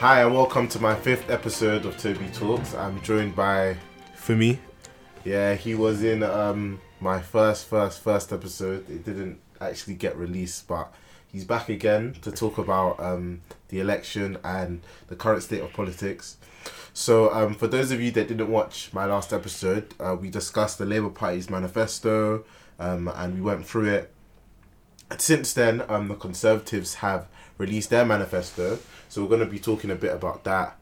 Hi, and welcome to my fifth episode of Toby Talks. I'm joined by, me, yeah, he was in um, my first, first, first episode. It didn't actually get released, but he's back again to talk about um, the election and the current state of politics. So, um, for those of you that didn't watch my last episode, uh, we discussed the Labour Party's manifesto um, and we went through it. And since then, um, the Conservatives have released their manifesto, so we're going to be talking a bit about that.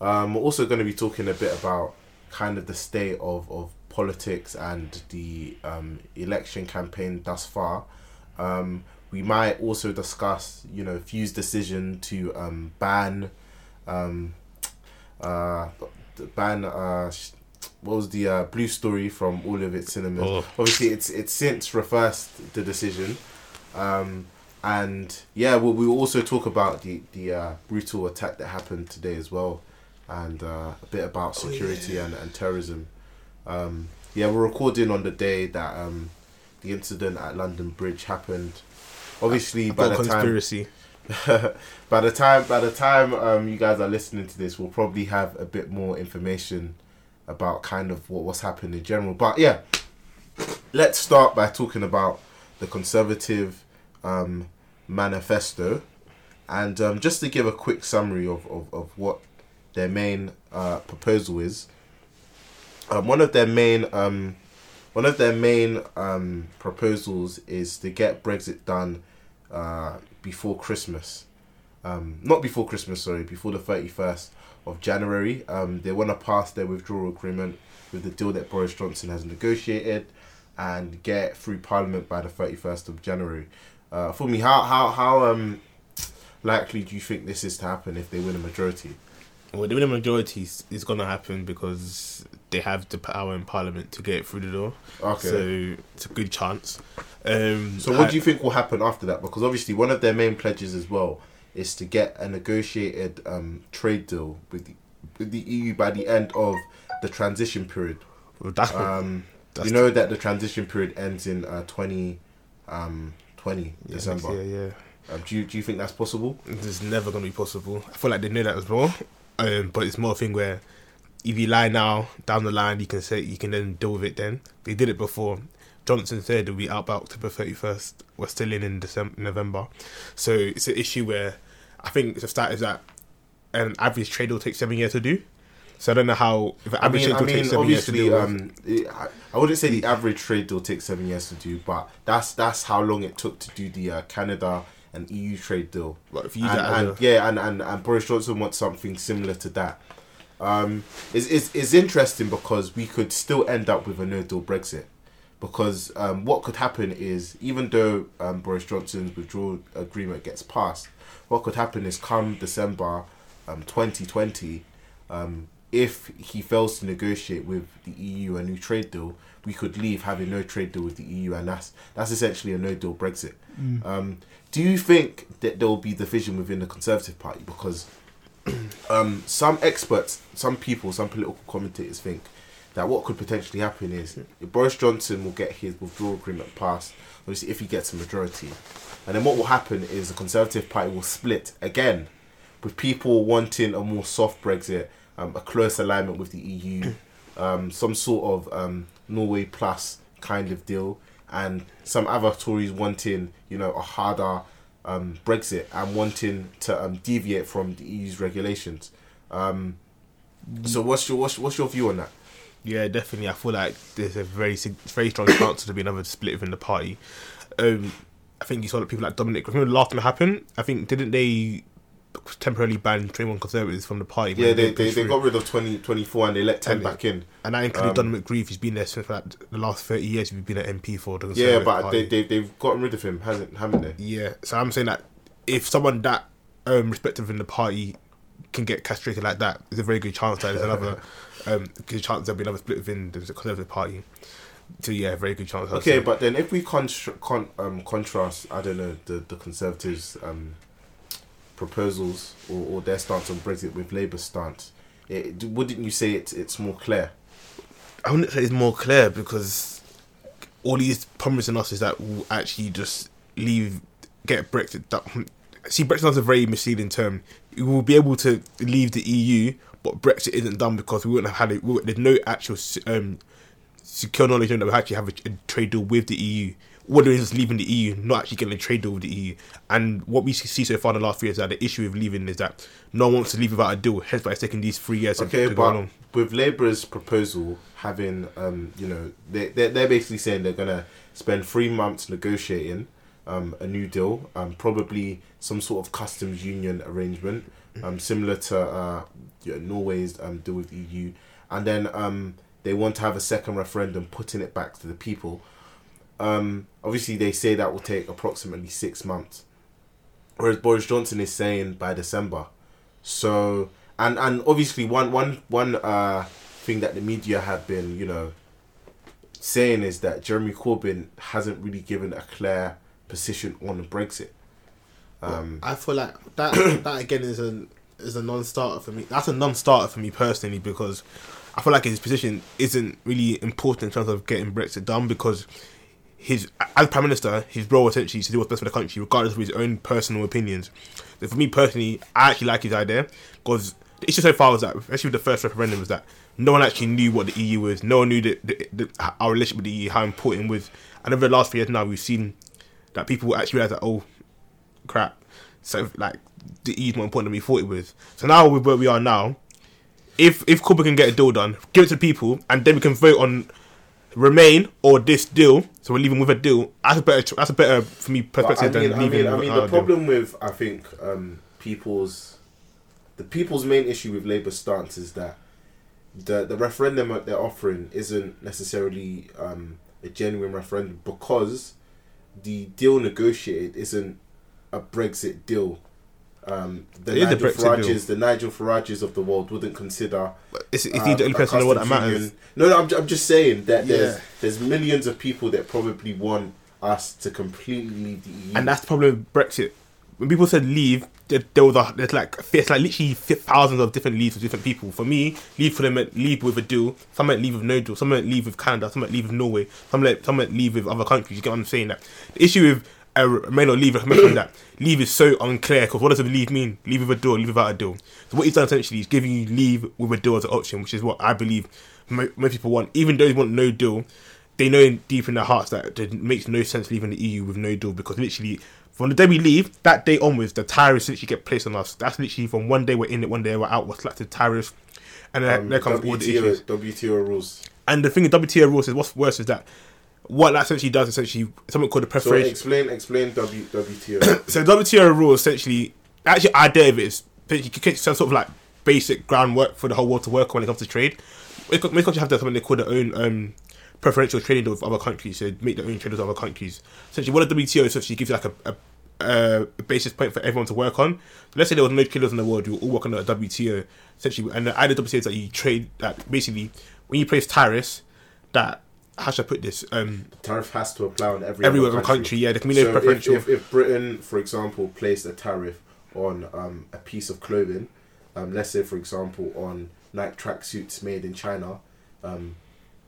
Um, we're also going to be talking a bit about kind of the state of, of politics and the um, election campaign thus far. Um, we might also discuss, you know, Vue's decision to um, ban, um, uh, ban, uh, sh- what was the uh, Blue Story from all of its cinemas. Oh. Obviously, it's it's since reversed the decision. Um, and yeah, we'll, we'll also talk about the the uh, brutal attack that happened today as well, and uh, a bit about security and, and terrorism. Um, yeah, we're recording on the day that um, the incident at London Bridge happened. Obviously, by got the time by the time by the time um, you guys are listening to this, we'll probably have a bit more information about kind of what what's happened in general. But yeah, let's start by talking about the Conservative um, manifesto, and um, just to give a quick summary of, of, of what their main uh, proposal is. Um, one of their main um, one of their main um, proposals is to get Brexit done uh, before Christmas. Um, not before Christmas, sorry, before the 31st of January. Um, they want to pass their withdrawal agreement with the deal that Boris Johnson has negotiated and get through Parliament by the 31st of January. Uh, for me, how, how, how um, likely do you think this is to happen if they win a majority? Well, the a majority is, going to happen because they have the power in Parliament to get it through the door. Okay. So it's a good chance. Um, So what do you think will happen after that? Because obviously one of their main pledges as well is to get a negotiated um, trade deal with the, with the EU by the end of the transition period. Well, that's Um, That's you know that the transition period ends in uh, 20, um, 20 yeah, December. Yeah, yeah. Um, do, you, do you think that's possible? It's never going to be possible. I feel like they know that as well. Um, but it's more a thing where if you lie now, down the line, you can say you can then deal with it. Then they did it before. Johnson said it'll be out by October thirty first. We're still in in December, November, so it's an issue where I think the start is that an average trade will take seven years to do. So I don't know how if an I mean, trade I mean, seven years to do. um, it, I, wouldn't say the average trade deal takes seven years to do, but that's that's how long it took to do the uh, Canada and EU trade deal. You use and, and yeah, and, and, and Boris Johnson wants something similar to that. Um, it's, it's, it's interesting because we could still end up with a no deal Brexit. Because um, what could happen is, even though um, Boris Johnson's withdrawal agreement gets passed, what could happen is come December um, 2020, um, if he fails to negotiate with the EU a new trade deal, we could leave having no trade deal with the EU, and that's that's essentially a no deal Brexit. Um, do you think that there will be division within the Conservative Party? Because um, some experts, some people, some political commentators think that what could potentially happen is Boris Johnson will get his withdrawal agreement passed, obviously if he gets a majority, and then what will happen is the Conservative Party will split again, with people wanting a more soft Brexit, um, a close alignment with the EU, um, some sort of um, Norway plus kind of deal, and some other Tories wanting, you know, a harder um, Brexit and wanting to um, deviate from the EU's regulations. Um, so what's your what's, what's your view on that? Yeah, definitely. I feel like there's a very very strong chance to be another split within the party. Um, I think you saw that people like Dominic. Remember last time it happened? I think didn't they temporarily banned 21 conservatives from the party? Yeah, they, they, they got rid of 20, 24 and they let 10 And back in. and that included um, Dominic Grieve. He's been there since like the last 30 years. He's been an MP for the Yeah, but party. they, they, they've gotten rid of him, hasn't haven't they? Yeah, so I'm saying that if someone that um, respective in the party can get castrated like that, there's a very good chance that there's another um, good chance there'll be another split within the Conservative Party. So yeah, very good chance. Okay, but then if we con- um, contrast, I don't know, the, the Conservatives' um, proposals or, or their stance on Brexit with Labour's stance, it, wouldn't you say it's, it's more clear? I wouldn't say it's more clear because all he's promising us is that we'll actually just leave, get Brexit done, see Brexit is a very misleading term. We will be able to leave the EU, but Brexit isn't done because we wouldn't have had it. we- There's no actual um, secure knowledge that we actually have a, a trade deal with the EU. What it is is leaving the EU, not actually getting a trade deal with the EU. And what we see so far in the last three years is that the issue with leaving is that no one wants to leave without a deal. Hence, why it's taking these three years Okay, to, but with Labour's proposal having, um, you know, they they're, they're basically saying they're gonna spend three months negotiating um, a new deal, um, probably some sort of customs union arrangement, um, similar to uh, you know, Norway's um, deal with the EU, and then um, they want to have a second referendum, putting it back to the people. Um, obviously, they say that will take approximately six months, whereas Boris Johnson is saying by December. So and and obviously one one one uh thing that the media have been you know saying is that Jeremy Corbyn hasn't really given a clear position on Brexit. Um, I feel like that that again is a is a non-starter for me. That's a non-starter for me personally because I feel like his position isn't really important in terms of getting Brexit done because his as prime minister, his role essentially is to do what's best for the country, regardless of his own personal opinions. So for me personally, I actually like his idea because the issue so far was that, especially with the first referendum, was that no one actually knew what the EU was. No one knew that our relationship with the EU, how important it was. And over the last few years now, we've seen that people actually realize that oh crap. So like the EU is more important than we thought it was. So now with where we are now, if if Corbyn can get a deal done, give it to the people, and then we can vote on remain or this deal. So we're leaving with a deal. That's a better. That's a better for me but I perspective mean, than I leaving. mean, I mean, the a deal. problem with I think um, people's the people's main issue with Labour's stance is that the the referendum that they're offering isn't necessarily um, a genuine referendum because the deal negotiated isn't a Brexit deal. Um, the It is a Nigel Brexit deal. Farages, the Nigel Farages of the world wouldn't consider. It's, it's um, the only person in the world that customs matters. union- No, no, I'm, I'm just saying that there's Yeah. there's millions of people that probably want us to completely leave the EU. And that's the problem with Brexit. When people said leave, there, there was a, there's like it's like literally thousands of different leaves with different people. For me, leave for them meant leave with a deal. Some meant leave with no deal. Some meant leave with Canada. Some meant leave with Norway. Some meant some meant leave with other countries. You get what I'm saying? That the issue with uh, remain or leave, I mentioned that leave is so unclear because what does leave mean? Leave with a deal, leave without a deal. So what he's done essentially is giving you leave with a deal as an option, which is what I believe mo- most people want. Even though they want no deal, they know in- deep in their hearts that it makes no sense leaving the EU with no deal because literally from the day we leave, that day onwards, the tariffs literally get placed on us. That's literally from one day we're in it, one day we're out, we're slapped with tariffs, and then um, there comes all the issues. WTO, WTO rules. And the thing with WTO rules is what's worse is that what that essentially does essentially something called the So explain explain w, WTO. So WTO rules essentially, actually, idea of it is that you can get some sort of like basic groundwork for the whole world to work on when it comes to trade. Most most countries have their something they call their own um, preferential trading deal with other countries. So make their own trade with other countries. Essentially, what the WTO essentially gives you like a, a, a basis point for everyone to work on. So let's say there was no traders in the world, you all work on the WTO. Essentially, and the idea of WTO is that you trade that basically when you place tariffs, that how should I put this? Um, tariff has to apply on every every other country. country, yeah, there can be no So if, preferential. if, if Britain, for example, placed a tariff on um, a piece of clothing, um, let's say, for example, on Nike tracksuits made in China, um,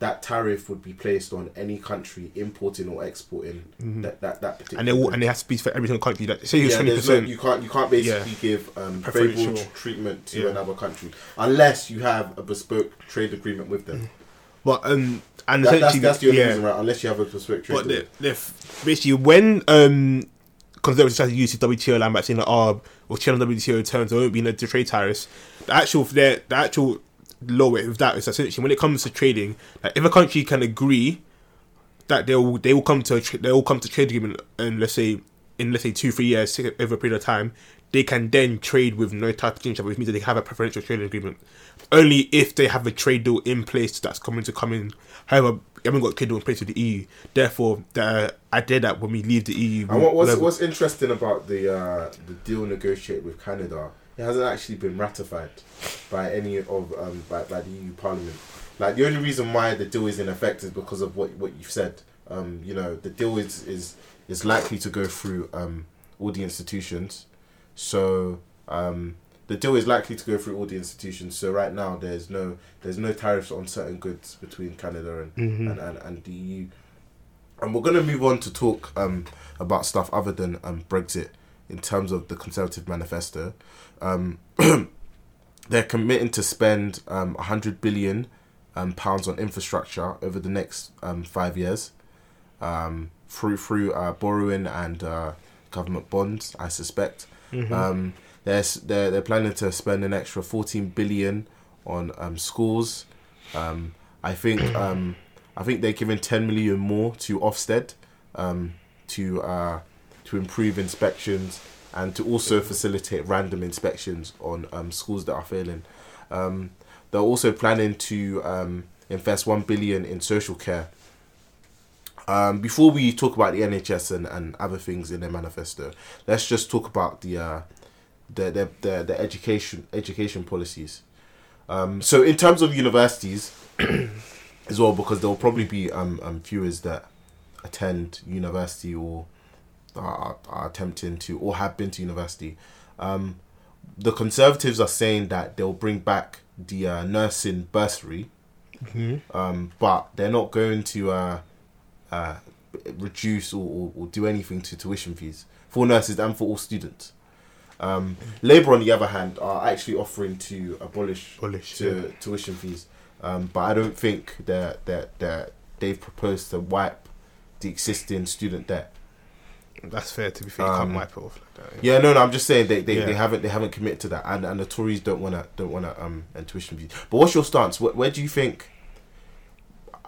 that tariff would be placed on any country importing or exporting that, that, that particular Mm-hmm. and they all, and they have to be for every single country. That say yeah, no, you can't you can't basically Yeah. give um, Preferential. favorable treatment to Yeah. another country unless you have a bespoke trade agreement with them. But um, and That, that's, essentially, that's the only yeah. reason, right? Unless you have a trade. But the, the f- basically when um conservatives try to use the WTO line by saying that oh we'll on WTO terms there won't be no trade tariffs. The actual the, the actual law with that is essentially when it comes to trading, like if a country can agree that they will they will come to a tra- they will come to trade agreement and let's say in let's say two three years over a period of time they can then trade with no type of change which means that they have a preferential trading agreement only if they have a trade deal in place that's coming to come in however we haven't got a trade deal in place with the EU therefore the idea that when we leave the EU And what, what's what's interesting about the uh, the deal negotiated with Canada, it hasn't actually been ratified by any of um, by, by the EU Parliament. Like the only reason why the deal is in effect is because of what what you've said. Um, you know, the deal is is is likely to go through um, all the institutions. So um, the deal is likely to go through all the institutions. So right now, there's no there's no tariffs on certain goods between Canada and Mhm. and, and, and the EU. And we're gonna move on to talk um, about stuff other than um, Brexit. in terms of the Conservative manifesto. Um, they're committing to spend um, 100 billion um, pounds on infrastructure over the next um, five years um, through through uh, borrowing and uh, government bonds. I suspect. Um, they're, they're they're planning to spend an extra 14 billion on um, schools. Um, I think um, I think they're giving 10 million more to Ofsted um, to uh, to improve inspections and to also facilitate random inspections on um, schools that are failing. Um, they're also planning to um, invest one billion in social care. Um, before we talk about the NHS and, and other things in their manifesto, let's just talk about the uh, the, the, the the education education policies. Um, so in terms of universities, as well, because there will probably be um, um viewers that attend university or are, are attempting to or have been to university. Um, the Conservatives are saying that they'll bring back the uh, nursing bursary, um, but they're not going to uh, uh, reduce or, or, or do anything to tuition fees for nurses and for all students. Um, Labour, on the other hand, are actually offering to abolish, Abolish, to, tuition fees, um, but I don't think that that that they've proposed to wipe the existing student debt. That's fair. To be fair, you Um, can't wipe it off like that. Yeah, no, no. I'm just saying they, they, Yeah. they haven't they haven't committed to that, and and the Tories don't wanna don't wanna um end tuition fees. But what's your stance? Where, where do you think?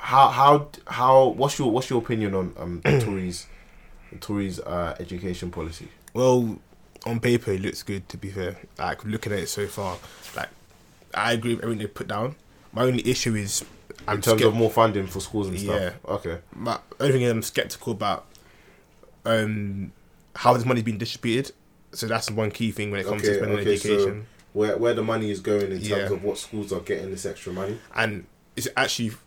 How how how what's your what's your opinion on um the Tories, Tories uh education policy? Well, on paper, it looks good. To be fair, like looking at it so far, like I agree with everything they put down. My only issue is I'm In terms skept- of more funding for schools and stuff. Yeah. Okay. my only thing I'm skeptical about um how this money's being distributed. So that's one key thing when it comes to spending okay, education. Where where the money is going in terms Yeah. of what schools are getting this extra money? and it's actually is it-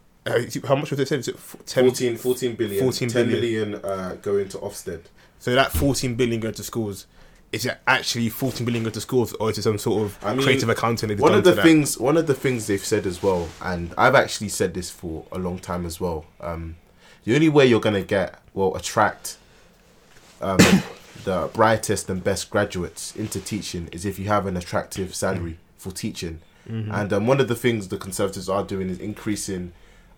how much was it said? Is it f- 10, 14, 14 billion. 14 10 billion. million uh, going to Ofsted. So that 14 billion going to schools. Is it actually 14 billion going to schools, or is it some sort of I mean, creative accounting? one of the to that? things one of the things they've said as well and i've actually said this for a long time as well um the only way you're gonna get well attract um the brightest and best graduates into teaching is if you have an attractive salary for teaching Mm-hmm. and um, one of the things the conservatives are doing is increasing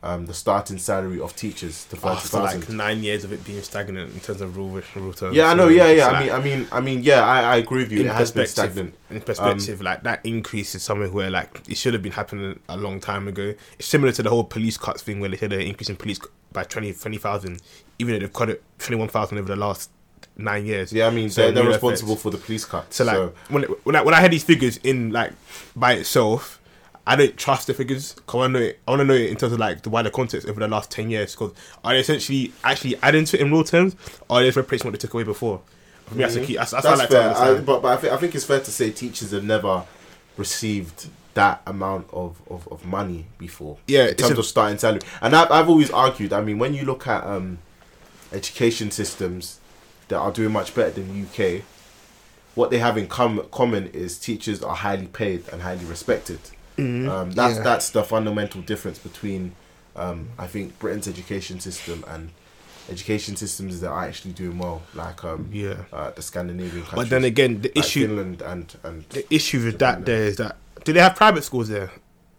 um, the starting salary of teachers to after 50000 like nine years of it being stagnant in terms of rule, rule terms. yeah i know yeah yeah i mean i mean i mean yeah i, I agree with you in it has been perspective, stagnant in perspective, like that increase is something where like it should have been happening a long time ago. It's similar to the whole police cuts thing where they said they're increasing police by 20 20,000, even though they've cut it twenty one thousand over the last nine years. yeah i mean So they're, they're responsible effects. for the police cut So like when when I when I had these figures in like by itself, I don't trust the figures. 'cause I want to know it. I want to know it in terms of like the wider context over the last ten years. Because are they essentially actually adding to it in real terms, or are they replacing what they took away before? For me, that's the key. That's, that's, That's I like fair. I, but but I, think I think it's fair to say teachers have never received that amount of, of, of money before. Yeah, in terms a- of starting salary, and I've, I've always argued. I mean, when you look at um, education systems that are doing much better than UK, what they have in com- common is teachers are highly paid and highly respected. Um, that's Yeah. that's the fundamental difference between um, I think Britain's education system and education systems that are actually doing well, like um, Yeah. uh, the Scandinavian countries. But then again, the like issue Finland and and the issue with that there is that do they have private schools there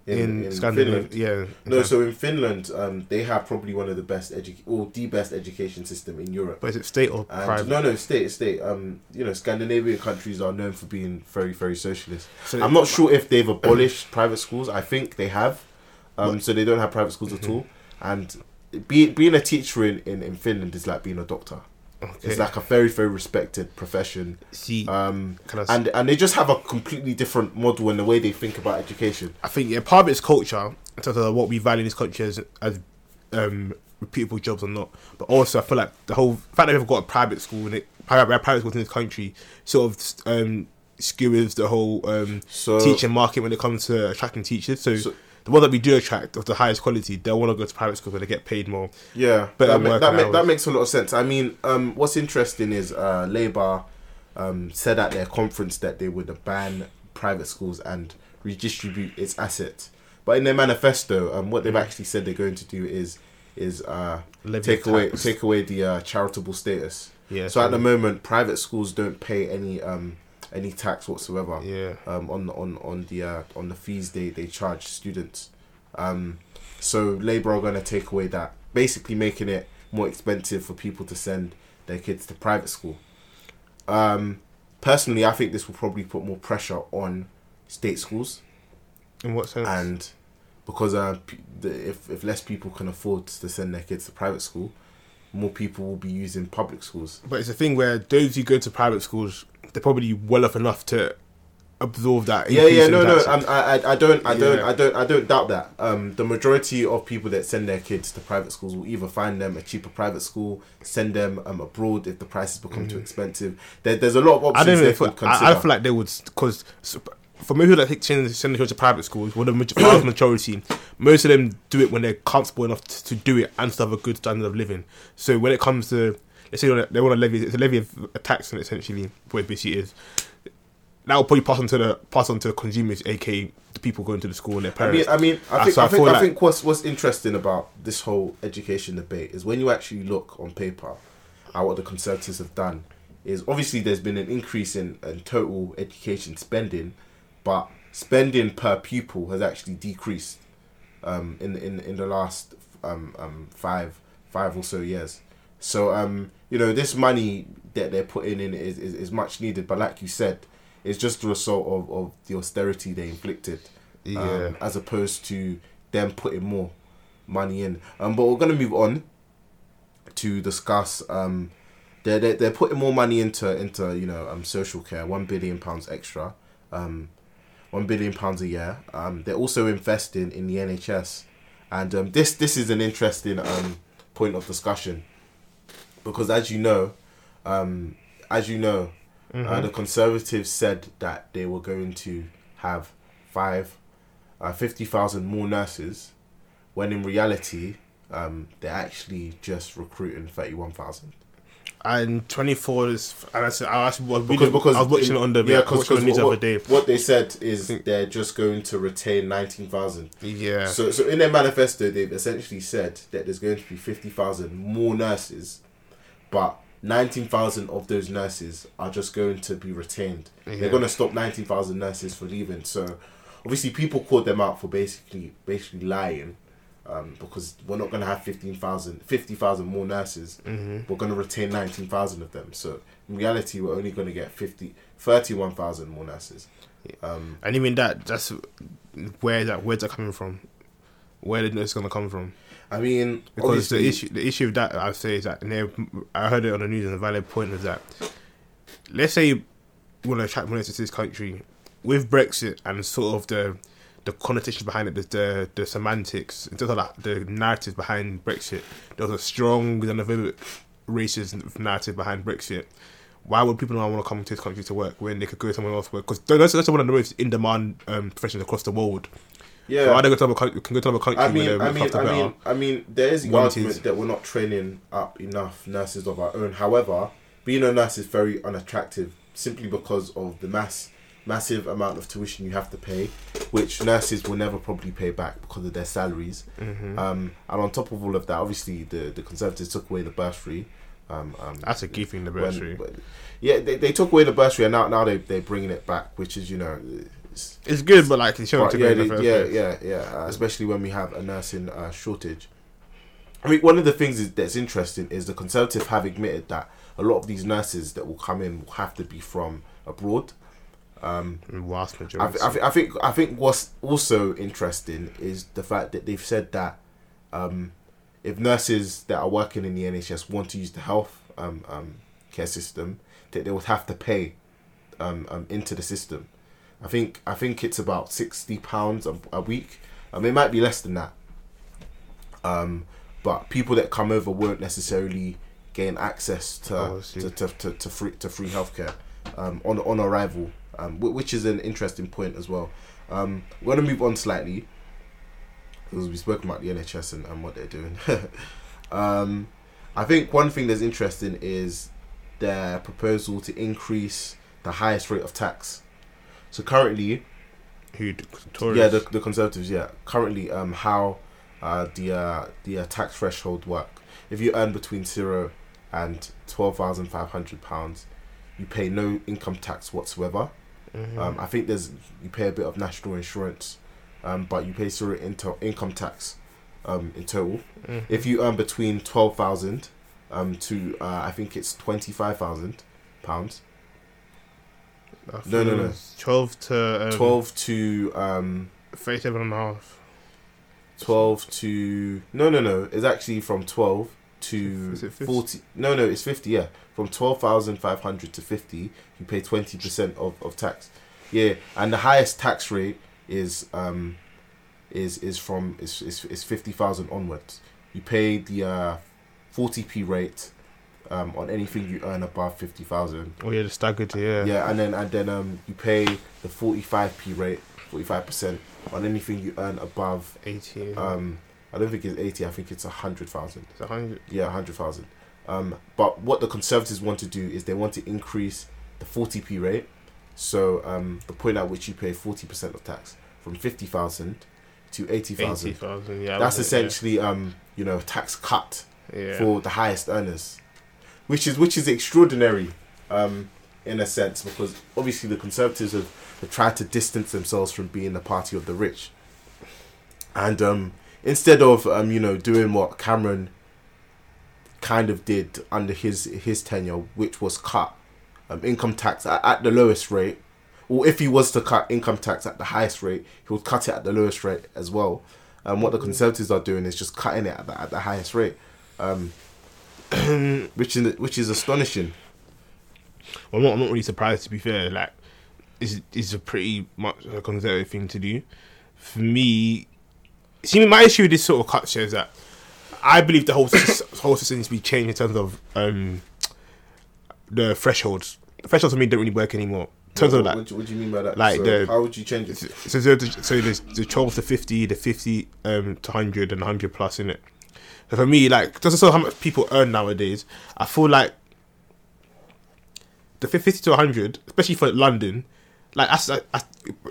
in, in, in Scandinavia? Finland. Yeah. No, so in Finland, um, they have probably one of the best edu- or the best education system in Europe. but is it state or And private? no, no, state, state. Um, you know, Scandinavian countries are known for being very, very socialist. So- I'm not sure if they've abolished private schools. I think they have. Um, so they don't have private schools Mm-hmm. at all. And be, being a teacher in, in, in Finland is like being a doctor. Okay. It's like a very, very respected profession. See, Um, Can I s- and and they just have a completely different model in the way they think about education. I think yeah, part of it's culture in terms of what we value in this country as, as um, reputable jobs or not. But also, I feel like the whole fact that we've got a private school in it, private, private schools in this country, sort of um, skewers the whole um, So- teaching market when it comes to attracting teachers. So, So- the ones that we do attract of the highest quality, they'll want to go to private schools where they get paid more. Yeah, Better that, ma- that, ma- that makes a lot of sense. I mean, um, what's interesting is uh, Labour um, said at their conference that they would ban private schools and redistribute its assets. But in their manifesto, um, what they've actually said they're going to do is is uh, take away tax. take away the uh, charitable status Yeah. So at the moment, private schools don't pay any um any tax whatsoever yeah. um on on on the uh, on the fees they they charge students. Um, so Labour are going to take away that, basically making it more expensive for people to send their kids to private school. Um, personally, I think this will probably put more pressure on state schools In what sense? and because uh, if if less people can afford to send their kids to private school, more people will be using public schools. But it's a thing where those who go to private schools, they're probably well off enough to absorb that. Yeah, yeah, no, no, I, I, I don't, I don't, Yeah. I don't, I don't doubt that. Um, the majority of people that send their kids to private schools will either find them a cheaper private school, send them um abroad if the prices become too expensive. There, there's a lot of Mm-hmm. I options don't they even feel, could consider. I, I feel like they would because for most people that take send, send their children to private schools, well, the vast majority, most of them do it when they're comfortable enough to, to do it and still have a good standard of living. So when it comes to they wanna- they want to levy it's a levy of a tax, and essentially what it basically is. That will probably pass on to the pass on to the consumers, aka the people going to the school and their I parents. mean, I mean, I Uh, think, so I I think, feel I think what's what's interesting about this whole education debate is when you actually look on paper at what the conservatives have done. Is obviously there's been an increase in, in total education spending, but spending per pupil has actually decreased um, in in in the last um, um, five five or so years. So um, you know this money that they're putting in is, is, is much needed, but like you said, it's just a result of, of the austerity they inflicted yeah, um, as opposed to them putting more money in. Um, but we're gonna move on to discuss. Um, they're, they're they're putting more money into into you know um social care, one billion pounds extra, um, one billion pounds a year. Um, they're also investing in the NHS, and um, this this is an interesting um point of discussion, because as you know, um, as you know, uh, the Conservatives said that they were going to have five, uh, 50,000 more nurses, when in reality, um, they're actually just recruiting 31,000. and twenty four is and I said I actually was, Because, because I was watching in- it on the yeah, yeah, because watching it the news the what, other day. what they said is they're just going to retain 19,000. Yeah, So, so in their manifesto, they've essentially said that there's going to be 50,000 more nurses, but 19,000 of those nurses are just going to be retained. Yeah. They're going to stop 19,000 nurses from leaving. So, obviously, people called them out for basically basically lying. Um, because we're not going to have 15,000, 50,000 more nurses. Mhm. We're going to retain 19,000 of them. So, in reality, we're only going to get 50, 31,000 more nurses. Um, And even that, that's where that where's that coming from? Where did this gonna come from? I mean, Because the issue, the issue of that, I would say, is that, and they, I heard it on the news, and the valid point is that, let's say, we want to attract money to this country with Brexit and sort of the the connotation behind it, the the, the semantics, in terms of like the narrative behind Brexit, there's a strong xenophobic racist narrative behind Brexit. Why would people not want to come to this country to work when they could go somewhere else? Because that's, that's one of the most in demand um, professions across the world. Yeah. So they go to another country, can go to another country I mean, I mean, I mean, I mean, there is the argument that we're not training up enough nurses of our own. However, being a nurse is very unattractive simply because of the mass, massive amount of tuition you have to pay, which nurses will never probably pay back because of their salaries. Mhm. Um, and on top of all of that, obviously the the Conservatives took away the bursary. Um, um, That's a key thing, the when- bursary. when- yeah, they, they took away the bursary, and now now they they're bringing it back, which is you know. It's, It's good, but like, it's but take yeah, the yeah, yeah, yeah. Uh, especially when we have a nursing uh, shortage. I mean, one of the things is, that's interesting is the Conservative have admitted that a lot of these nurses that will come in will have to be from abroad. Um, Vast I, majority. I, th- I think I think what's also interesting is the fact that they've said that um, if nurses that are working in the NHS want to use the health um, um, care system, that they would have to pay um, um, into the system. I think I think it's about sixty pounds a, a week. I mean, it might be less than that. Um, but people that come over won't necessarily gain access to Oh, to, to, to, to free to free healthcare um, on on arrival, um, which is an interesting point as well. Um, we're gonna move on slightly because we spoke about the NHS and, and what they're doing. um, I think one thing that's interesting is their proposal to increase the highest rate of tax. So currently, Who? Tories. yeah, the, the Conservatives, yeah. Currently, um, how uh, the uh, the uh, tax threshold work. If you earn between zero and twelve thousand five hundred pounds, you pay no income tax whatsoever. Mhm. Um, I think there's you pay a bit of national insurance, um, but you pay zero into income tax um, in total. Mhm. If you earn between twelve thousand um, to uh, I think it's twenty five thousand pounds, no, no, no. Twelve to um, twelve to um, thirty-seven and a half. 12 to no no no it's actually from 12 to Is it 50? 40 no no it's 50 yeah from 12,500 to 50 you pay 20% of, of tax yeah and the highest tax rate is um is is from is is, is 50,000 onwards you pay the uh 40p rate um on anything you earn above 50,000 Oh yeah, the staggered. Yeah. yeah and then and then um you pay the 45p rate 45% on anything you earn above Eighty. um, I don't think it's eighty. I think it's a hundred thousand. it's a hundred. Yeah, a hundred thousand. Um, but what the Conservatives want to do is they want to increase the forty p rate. So um, the point at which you pay forty percent of tax from fifty thousand to eighty Eighty thousand. thousand. Yeah. That's essentially um, you know tax cut Yeah. yeah. for the highest earners, which is which is extraordinary, um, in a sense because obviously the Conservatives have, have tried to distance themselves from being the party of the rich, and um, instead of um, you know doing what Cameron kind of did under his his tenure, which was cut um, income tax at, at the lowest rate, or if he was to cut income tax at the highest rate, he would cut it at the lowest rate as well. And what the Conservatives are doing is just cutting it at the, at the highest rate, um, which is which is astonishing. Well, I'm not, I'm not really surprised to be fair. Like, it's, it's a pretty much a conservative thing to do. For me, see, my issue with this sort of cut shows that I believe the whole whole system needs to be changed in terms of um, the thresholds. The thresholds for me don't really work anymore. In terms of what, like, what, do you- what do you mean by that? like So the- how would you change it? so so, so there's the 12 to 50, the 50 um, to 100, and 100 plus in it. For me, like, doesn't so how much people earn nowadays. I feel like the 50 to 100, especially for London, like that's, I, I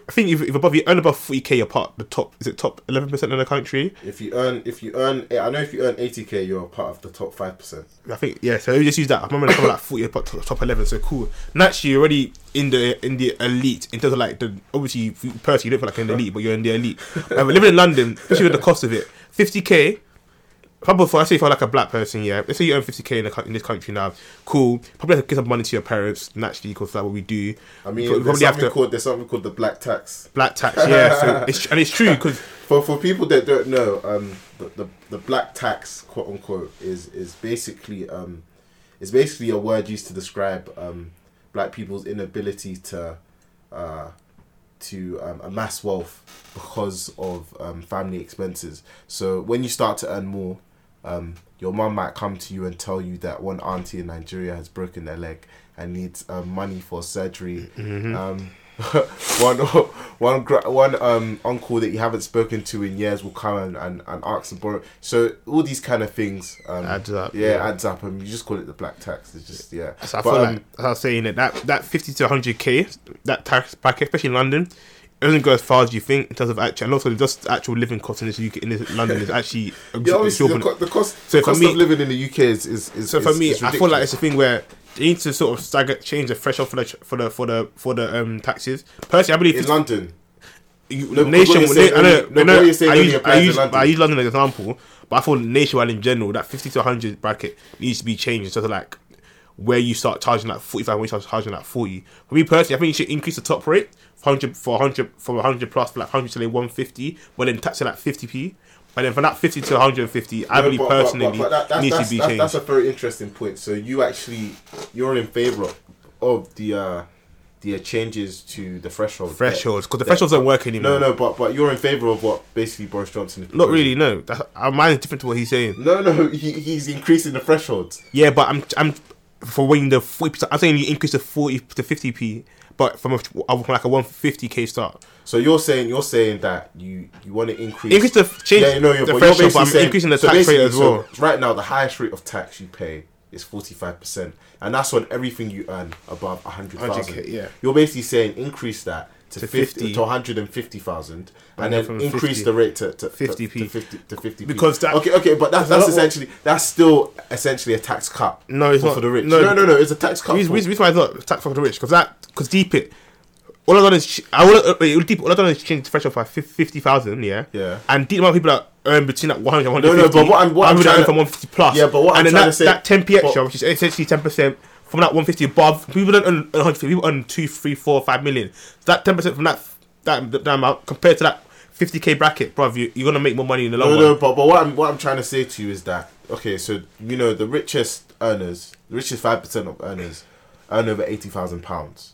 think if, if above you earn above 40k, you're part the top. Is it top 11 percent in the country? If you earn, if you earn, I know if you earn eighty k, you're part of the top five percent. I think yeah. So we just use that. I remember like 40 top, top 11. So cool. Naturally, you're already in the in the elite in terms of like the obviously personally you don't feel like in the elite, but you're in the elite. Um, living in London, especially with the cost of it, 50k. Probably for I say for like a black person, yeah. Let's say you earn 50k in, the, in this country now. Cool. Probably have to give some money to your parents naturally because that's what we do. I mean, there's probably have something to called there's something called the black tax. black tax, yeah. So it's and it's true because For for people that don't know, um, the, the the black tax, quote unquote, is is basically um, is basically a word used to describe um, black people's inability to uh, to um, amass wealth because of um, family expenses. So when you start to earn more, um, your mom might come to you and tell you that one auntie in Nigeria has broken their leg and needs um, money for surgery. Um, one one one um uncle that you haven't spoken to in years will come and, and, and ask to borrow. So all these kind of things um, Adds up, Yeah, yeah. adds up, and you just call it the black tax. It's just yeah. So I But, feel um, like I was saying it, that that fifty to hundred k, that tax bracket, especially in London, it doesn't go as far as you think in terms of actual, and also just actual living costs in this UK in this London is actually yeah, obviously the, co- the cost So the for cost me- of living in the UK is is, is So for is- me, is I feel like it's a thing where they need to sort of stagger, change the threshold for the for the for the for the um taxes. Personally, I believe in it's London. you, No, nation. saying I know, only- no, I know, what you're saying I use, I use, London. I use London as an example, but I feel nationwide in general that fifty to hundred bracket needs to be changed of like where you start charging like forty five, when you start charging like forty. For me personally, I think you should increase the top rate hundred for hundred from hundred plus for like hundred to like one fifty, but then tax it like fifty p. But then from that fifty to one hundred and fifty, I No, believe but- but- personally but that- that's- needs to be that's- changed. That's a very interesting point. So you actually you're in favour of, of the uh, the uh, changes to the threshold. thresholds because the thresholds don't work anymore. No, no, but but you're in favour of what basically Boris Johnson. Is Not really. No, that's, uh, mine is different to what he's saying. No, no, he, he's increasing the thresholds. Yeah, but I'm I'm for when the forty percent. I'm saying you increase the forty to fifty p, but from a, from like a one fifty k start. So you're saying you're saying that you you want to increase Increase the change yeah, no, you're, the but you're basically but I'm saying- increasing the so tax rate basically, as so well. right now, the highest rate of tax you pay is forty five percent, and that's on everything you earn above a hundred thousand. Yeah. You're basically saying increase that to, To 50, 50. to 150,000 and, And then increase 50 the rate to, to 50p. to 50 to 50 Because that- okay okay but that's, that's lot more- essentially that's still essentially a tax cut No, it's for, not. for the rich No, no no no, it's a tax cut Reason, for- reason, why I thought tax for the rich because that because deep it. All I've done is I will uh, wait, deep. All I done is change the threshold for fifty thousand. Yeah. Yeah. And deep amount of people that earn between that one hundred and No, no, but what I'm- what I'm trying to- from one fifty plus. Yeah, but what and I'm then trying that, to say- that ten p extra, but- which is essentially ten percent from that one fifty above. People don't earn one hundred. People earn two, three, four, five million. So that ten percent from that that that amount compared to that fifty k bracket, bro, you, you're gonna make more money in the long No, run. no, but, but what I'm what I'm trying to say to you is that okay, so you know the richest earners, the richest five percent of earners, earn over eighty thousand pounds,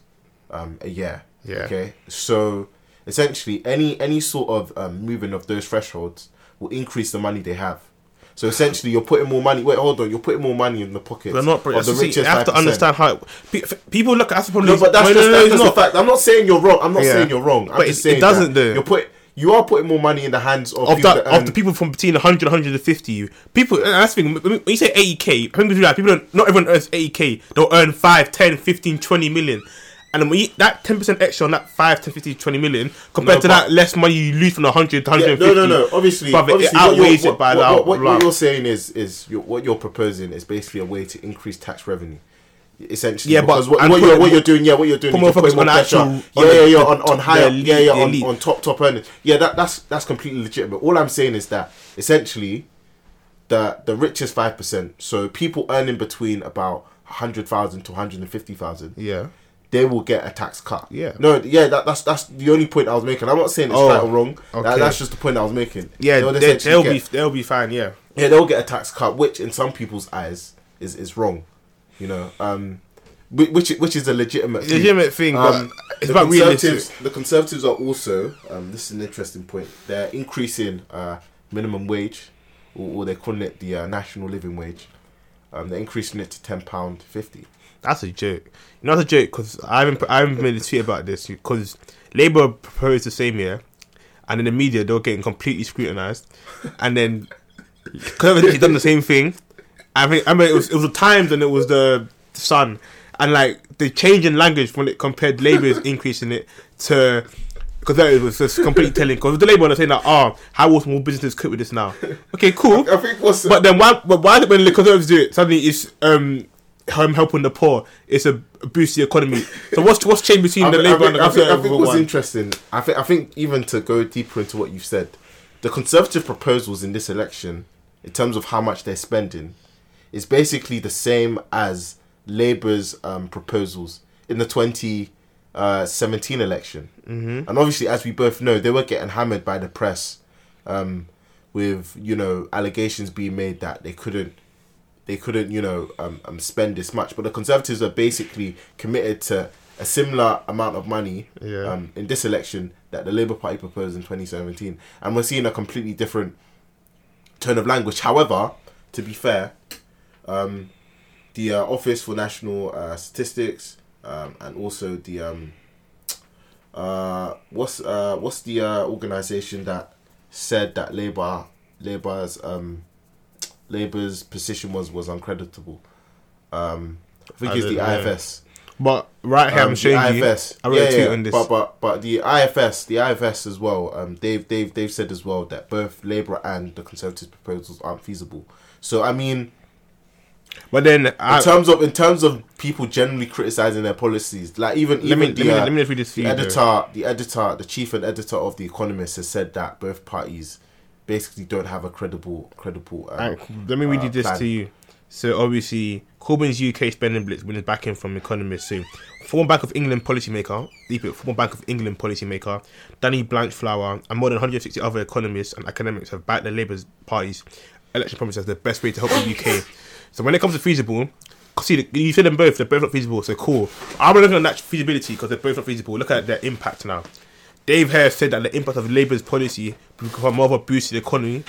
um, a year. Yeah. Okay, so essentially, any any sort of um, moving of those thresholds will increase the money they have. So essentially, you're putting more money. Wait, hold on. You're putting more money in the pockets They're not. Bro, of the see, richest you have to 5%. understand how it, pe- people look. at the problem. No, but that's no, just, no, no, that's just not. the fact. I'm not saying you're wrong. I'm not Yeah. saying you're wrong. I'm But just it- saying it doesn't though. You're put. You are putting more money in the hands of, of people that, that of the people from between 100 150 people and that's the thing when you say 80k people do that people don't not everyone earns 80k they'll earn 5 10 15 20 million and then you, that 10% extra on that 5 10 15 20 million compared No, to that less money you lose from the 100 to Yeah, no, no, no. Obviously, Bruv, it outweighs what it by what, what, what, you're saying is is you're, what you're proposing is basically a way to increase tax revenue. Essentially, Yeah, but what, what you're what you're doing, yeah, what you're doing, is more you're putting more on pressure, actual- yeah, yeah, yeah, on, on higher, elite- yeah, yeah, on, on top top earners. Yeah, that that's that's completely legitimate. All I'm saying is that essentially, the the richest five percent, so people earning between about hundred thousand to hundred and fifty thousand, yeah they will get a tax cut. Yeah. No, yeah, that, that's that's the only point I was making. I'm not saying it's Oh, right or wrong. That, okay. that's just the point I was making. yeah They'll they, get- be they'll be fine yeah yeah, they'll get a tax cut, which in some people's eyes is, is wrong. You know, um, which which is a legitimate thing. legitimate thing Um, it's the about conservatives, realistic the conservatives are also um, this is an interesting point. They're increasing uh, minimum wage, or, or they're calling it the uh, national living wage. Um, they're increasing it to ten pound fifty. That's a joke. You know, that's a joke because I haven't I haven't made a tweet about this because Labour proposed the same year, and in the media they were getting completely scrutinised, and then Conservative done the same thing. I think I mean it was it was the Times and it was the Sun, and like the change in language when it compared Labour's increasing it to. Because it was just completely telling. Because the Labour are saying that, oh, how will small businesses cope with this now? Okay, cool. I think what's But then why? But why when the Conservatives do it, suddenly it's um him helping the poor. It's a boost the economy. So what's what's changed between I the Labour and the I think, I think what's interesting, I think, I think even to go deeper into what you've said, the Conservative proposals in this election, in terms of how much they're spending, is basically the same as Labour's um, proposals in the 2017 election. Mm-hmm. And obviously, as we both know, they were getting hammered by the press um, with, you know, allegations being made that they couldn't they couldn't, you know, um, um, spend this much. But the Conservatives are basically committed to a similar amount of money Yeah. um, in this election that the Labour Party proposed in 2017, and we're seeing a completely different turn of language. However, to be fair, um, the uh, Office for National uh, Statistics um, and also the um, uh, what's uh, what's the uh, organisation that said that Labour Labour's um, Labour's position was was uncreditable. Um, I think I it's the know. IFS. But right here, Um, I'm showing the you. IFS. I wrote yeah, a tweet yeah, on this. But but but the IFS, the IFS as well. Um, they've they've they've said as well that both Labour and the Conservative proposals aren't feasible. So I mean, But then in I, terms of in terms of people generally criticizing their policies, like even let even me the, let me uh, let me just read this for the you. though. editor, the editor, the chief and editor of the Economist has said that both parties basically don't have a credible credible. Alright, let me read uh, you this plan. to you. So obviously, Corbyn's UK spending blitz wins backing from economists. So, former Bank of England policymaker, deep it, former Bank of England policymaker, Danny Blanchflower, and more than 160 other economists and academics have backed the Labour Party's election promise as the best way to help the UK. So when it comes to feasible, see, you said them both, they're both not feasible. So cool. I'm looking at that feasibility because they're both not feasible. Look at their impact now. Dave Hare said that the impact of Labour's policy will become more of a boost to the economy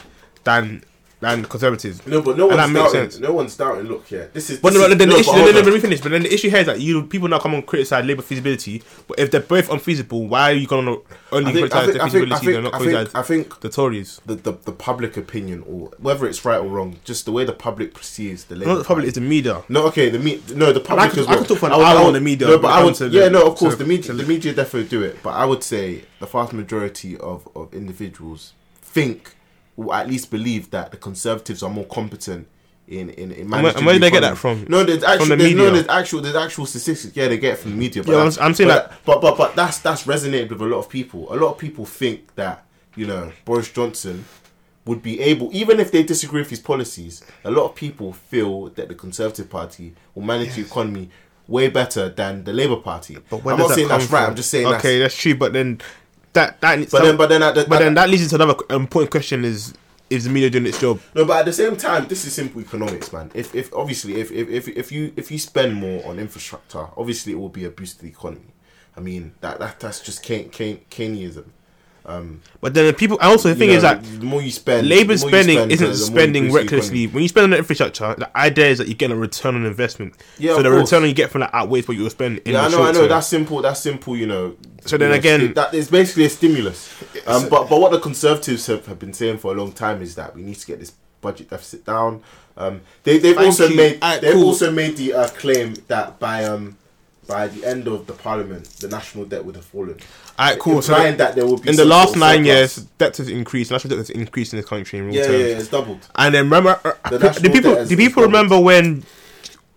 than than conservatives. No, but no And that one's makes doubting. sense. No one's doubting. Look here, this is. But this no, is- then the issue, but no, no, let me finish. But then the issue here is that you people now come and criticize Labour feasibility. But if they're both unfeasible, why are you going to only think, criticize think, the I think, feasibility I and think, not I criticize I think the Tories? the, the, the public opinion, or whether it's right or wrong, just the way the public perceives the Labour Not the public, it's the media. No, okay, the me- no, the public could- as I could talk for an hour on the media No, but I would. Yeah, the- no, of course, the media, the media definitely do it. But I would say the vast majority of of individuals think, or at least believe that the Conservatives are more competent. In, in, in managing and where did they get that from? No, there's actually the there's, no, there's actual there's actual statistics. Yeah, they get it from the media. But Yeah, I'm- I'm saying but that- but but but that's that's resonated with a lot of people. A lot of people think that you know Boris Johnson would be able, even if they disagree with his policies, a lot of people feel that the Conservative Party will manage the economy way better than the Labour Party. But I'm not that saying that's right. I'm just saying okay, that's. that's true. But then that that But then, but then, at the, but at- then that leads into another important question: is is the media doing its job? No, but at the same time, this is simple economics, man. If if obviously if if if, if you if you spend more on infrastructure, obviously it will be a boost to the economy. I mean that that that's just Keyn, Keyn, Keynesianism. Um, But then the people. Also the thing know, is that the more you spend, the you spending spend, isn't the- the you spending recklessly. When you spend on infrastructure, the idea is that you're getting a return on investment. Yeah, so the course. return you get from that outweighs what you spend in Yeah, I know, I know. term. That's simple. That's simple. You know. So then know, again- that is basically a stimulus. Um, but but what the Conservatives have, have been saying for a long time is that we need to get this budget deficit down. Um, they they've also you. made Alright, they've cool. also made the uh, claim that by um by the end of the parliament, the national debt would have fallen. Alright, cool. So that there will be in the last nine years, debt has increased. National debt has increased in this country in real yeah, yeah, terms. yeah, it's doubled. And then remember, uh, The do people do people doubled. remember when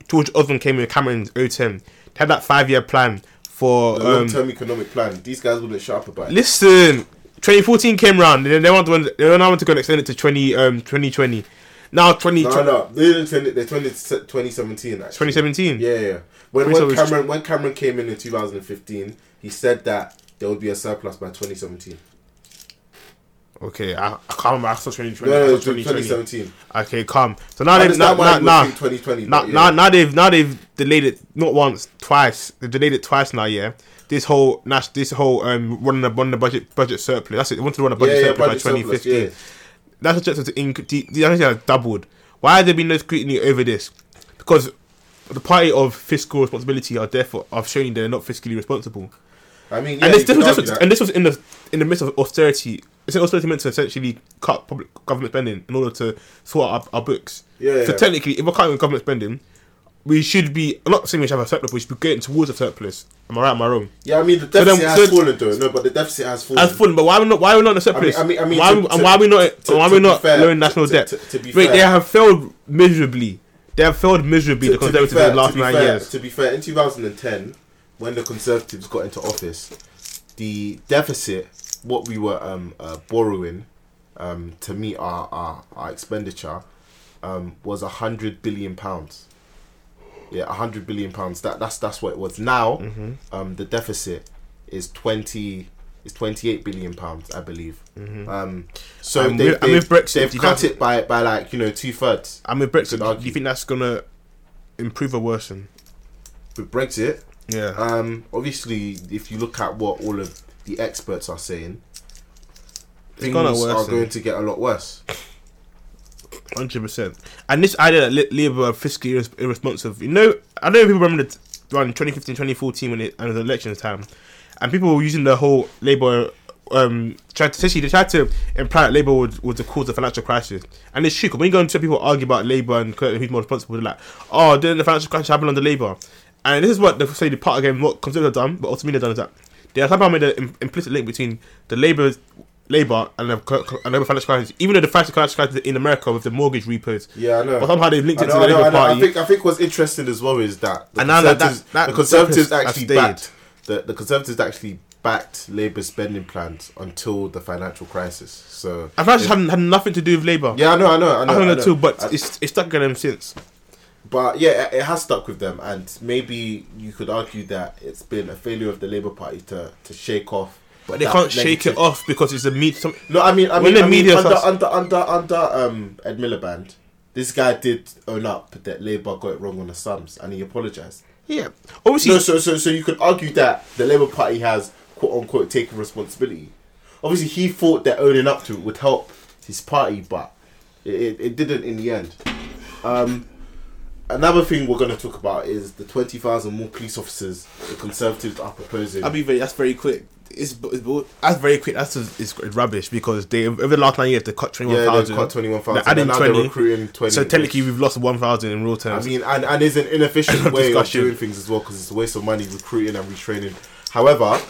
George Osborne came in Cameron's 010? They had that five year plan for The um, long-term economic plan. These guys wouldn't shut up about it. Listen, 2014 came round. And then they want to they now want to go and extend it to 20 um 2020. Now 20 No, no, they didn't send it. They turned it to 2017. Actually. 2017. Yeah, yeah. When, when Cameron when Cameron came in in 2015, he said that there would be a surplus by 2017. Okay, I, I can't remember. I saw 2020. No, no, no, 2020. 2017. Okay, calm. So now they've now now, now, 2020. now, yeah. now, now they've now they've delayed it not once, twice. They've delayed it twice now. Yeah, this whole this whole um running the running the budget budget surplus. That's it. They wanted to run a budget yeah, yeah, surplus budget by surplus, 2015. yeah. That's objective to inc- the, the has doubled. Why has there been no scrutiny over this? Because the party of fiscal responsibility are therefore have shown they're not fiscally responsible. I mean, yeah, and this, this was and this was in the in the midst of austerity. It's austerity meant to essentially cut public government spending in order to sort out our, our books. Yeah, So yeah. technically, if we're cutting government spending, we should be. I'm not saying we should have a surplus, but we should be getting towards a surplus. Am I right? Am I wrong? yeah, I mean the then- deficit has so- fallen though. No, but the deficit has fallen. As fun, but why are we not? Why are we not in a surplus? I mean- I mean- why, to- and why are we not? to- why are we not fair- lowering national to- debt? to- to be Wait, fair- they have failed miserably. They have failed miserably. To- the Conservatives fair- in the last nine fair- years. To be fair, in 2010, when the Conservatives got into office, the deficit, what we were um, uh, borrowing um, to meet our, our, our expenditure, um, was a hundred billion pounds. Yeah, a hundred billion pounds. That that's that's what it was. Now, Mm-hmm. um, the deficit is twenty is twenty eight billion pounds, I believe. Um, so And they, with- and they've, with Brexit, they've cut it by by like you know two thirds. I mean, Brexit. Do you think that's gonna improve or worsen? With Brexit, Yeah. Um, obviously, if you look at what all of the experts are saying, things are going to get a lot worse. Hundred percent. And this idea that Labour are fiscally irres- irresponsive. You know, I don't know if people remember the around 2015, 2014 when it and it was election time, and people were using the whole Labour. Um, tried to essentially they tried to imply that Labour was, was the cause of the financial crisis, and it's true. 'cause when you go into people argue about Labour and who's more responsible, they're like, "Oh, didn't the financial crisis happen under Labour?" And this is what they say the part again what Conservatives have done, but ultimately done is that they have somehow made an im- implicit link between the Labour Labour and the and the financial crisis, even though the financial crisis in America with the mortgage repos. Yeah, I know. But somehow they've linked it know, to the know, Labour I know. I Party. think I think what's interesting as well is that the And now that- Conservatives, that- that the Conservatives actually backed the, the Conservatives actually backed Labour's spending plans until the financial crisis. So And financial had, had nothing to do with Labour. yeah, I know, I know, I know. I don't I know know. too, but I- it's it's stuck in them since. But yeah, it- it has stuck with them, and maybe you could argue that it's been a failure of the Labour Party to to shake off. But they that can't shake negative- it off because it's a media. Some, No, I mean, I When mean, the I mean media under, starts- under under under um Ed Miliband, this guy did own up that Labour got it wrong on the sums, and he apologised. yeah, obviously. No, so so so you could argue that the Labour Party has quote unquote taken responsibility. Obviously, he thought that owning up to it would help his party, but It, it, it didn't in the end. Um, another thing we're going to talk about is the twenty thousand more police officers the Conservatives are proposing. I'll be very. That's very quick. It's, it's that's very quick. That's it's, rubbish because they over the last nine years they cut twenty one yeah, thousand. they've cut twenty one thousand. Adding and now they're 20. recruiting twenty. So technically, we've lost one thousand in real terms. I mean, and, and it's an inefficient way of doing things as well because it's a waste of money recruiting and retraining. However, I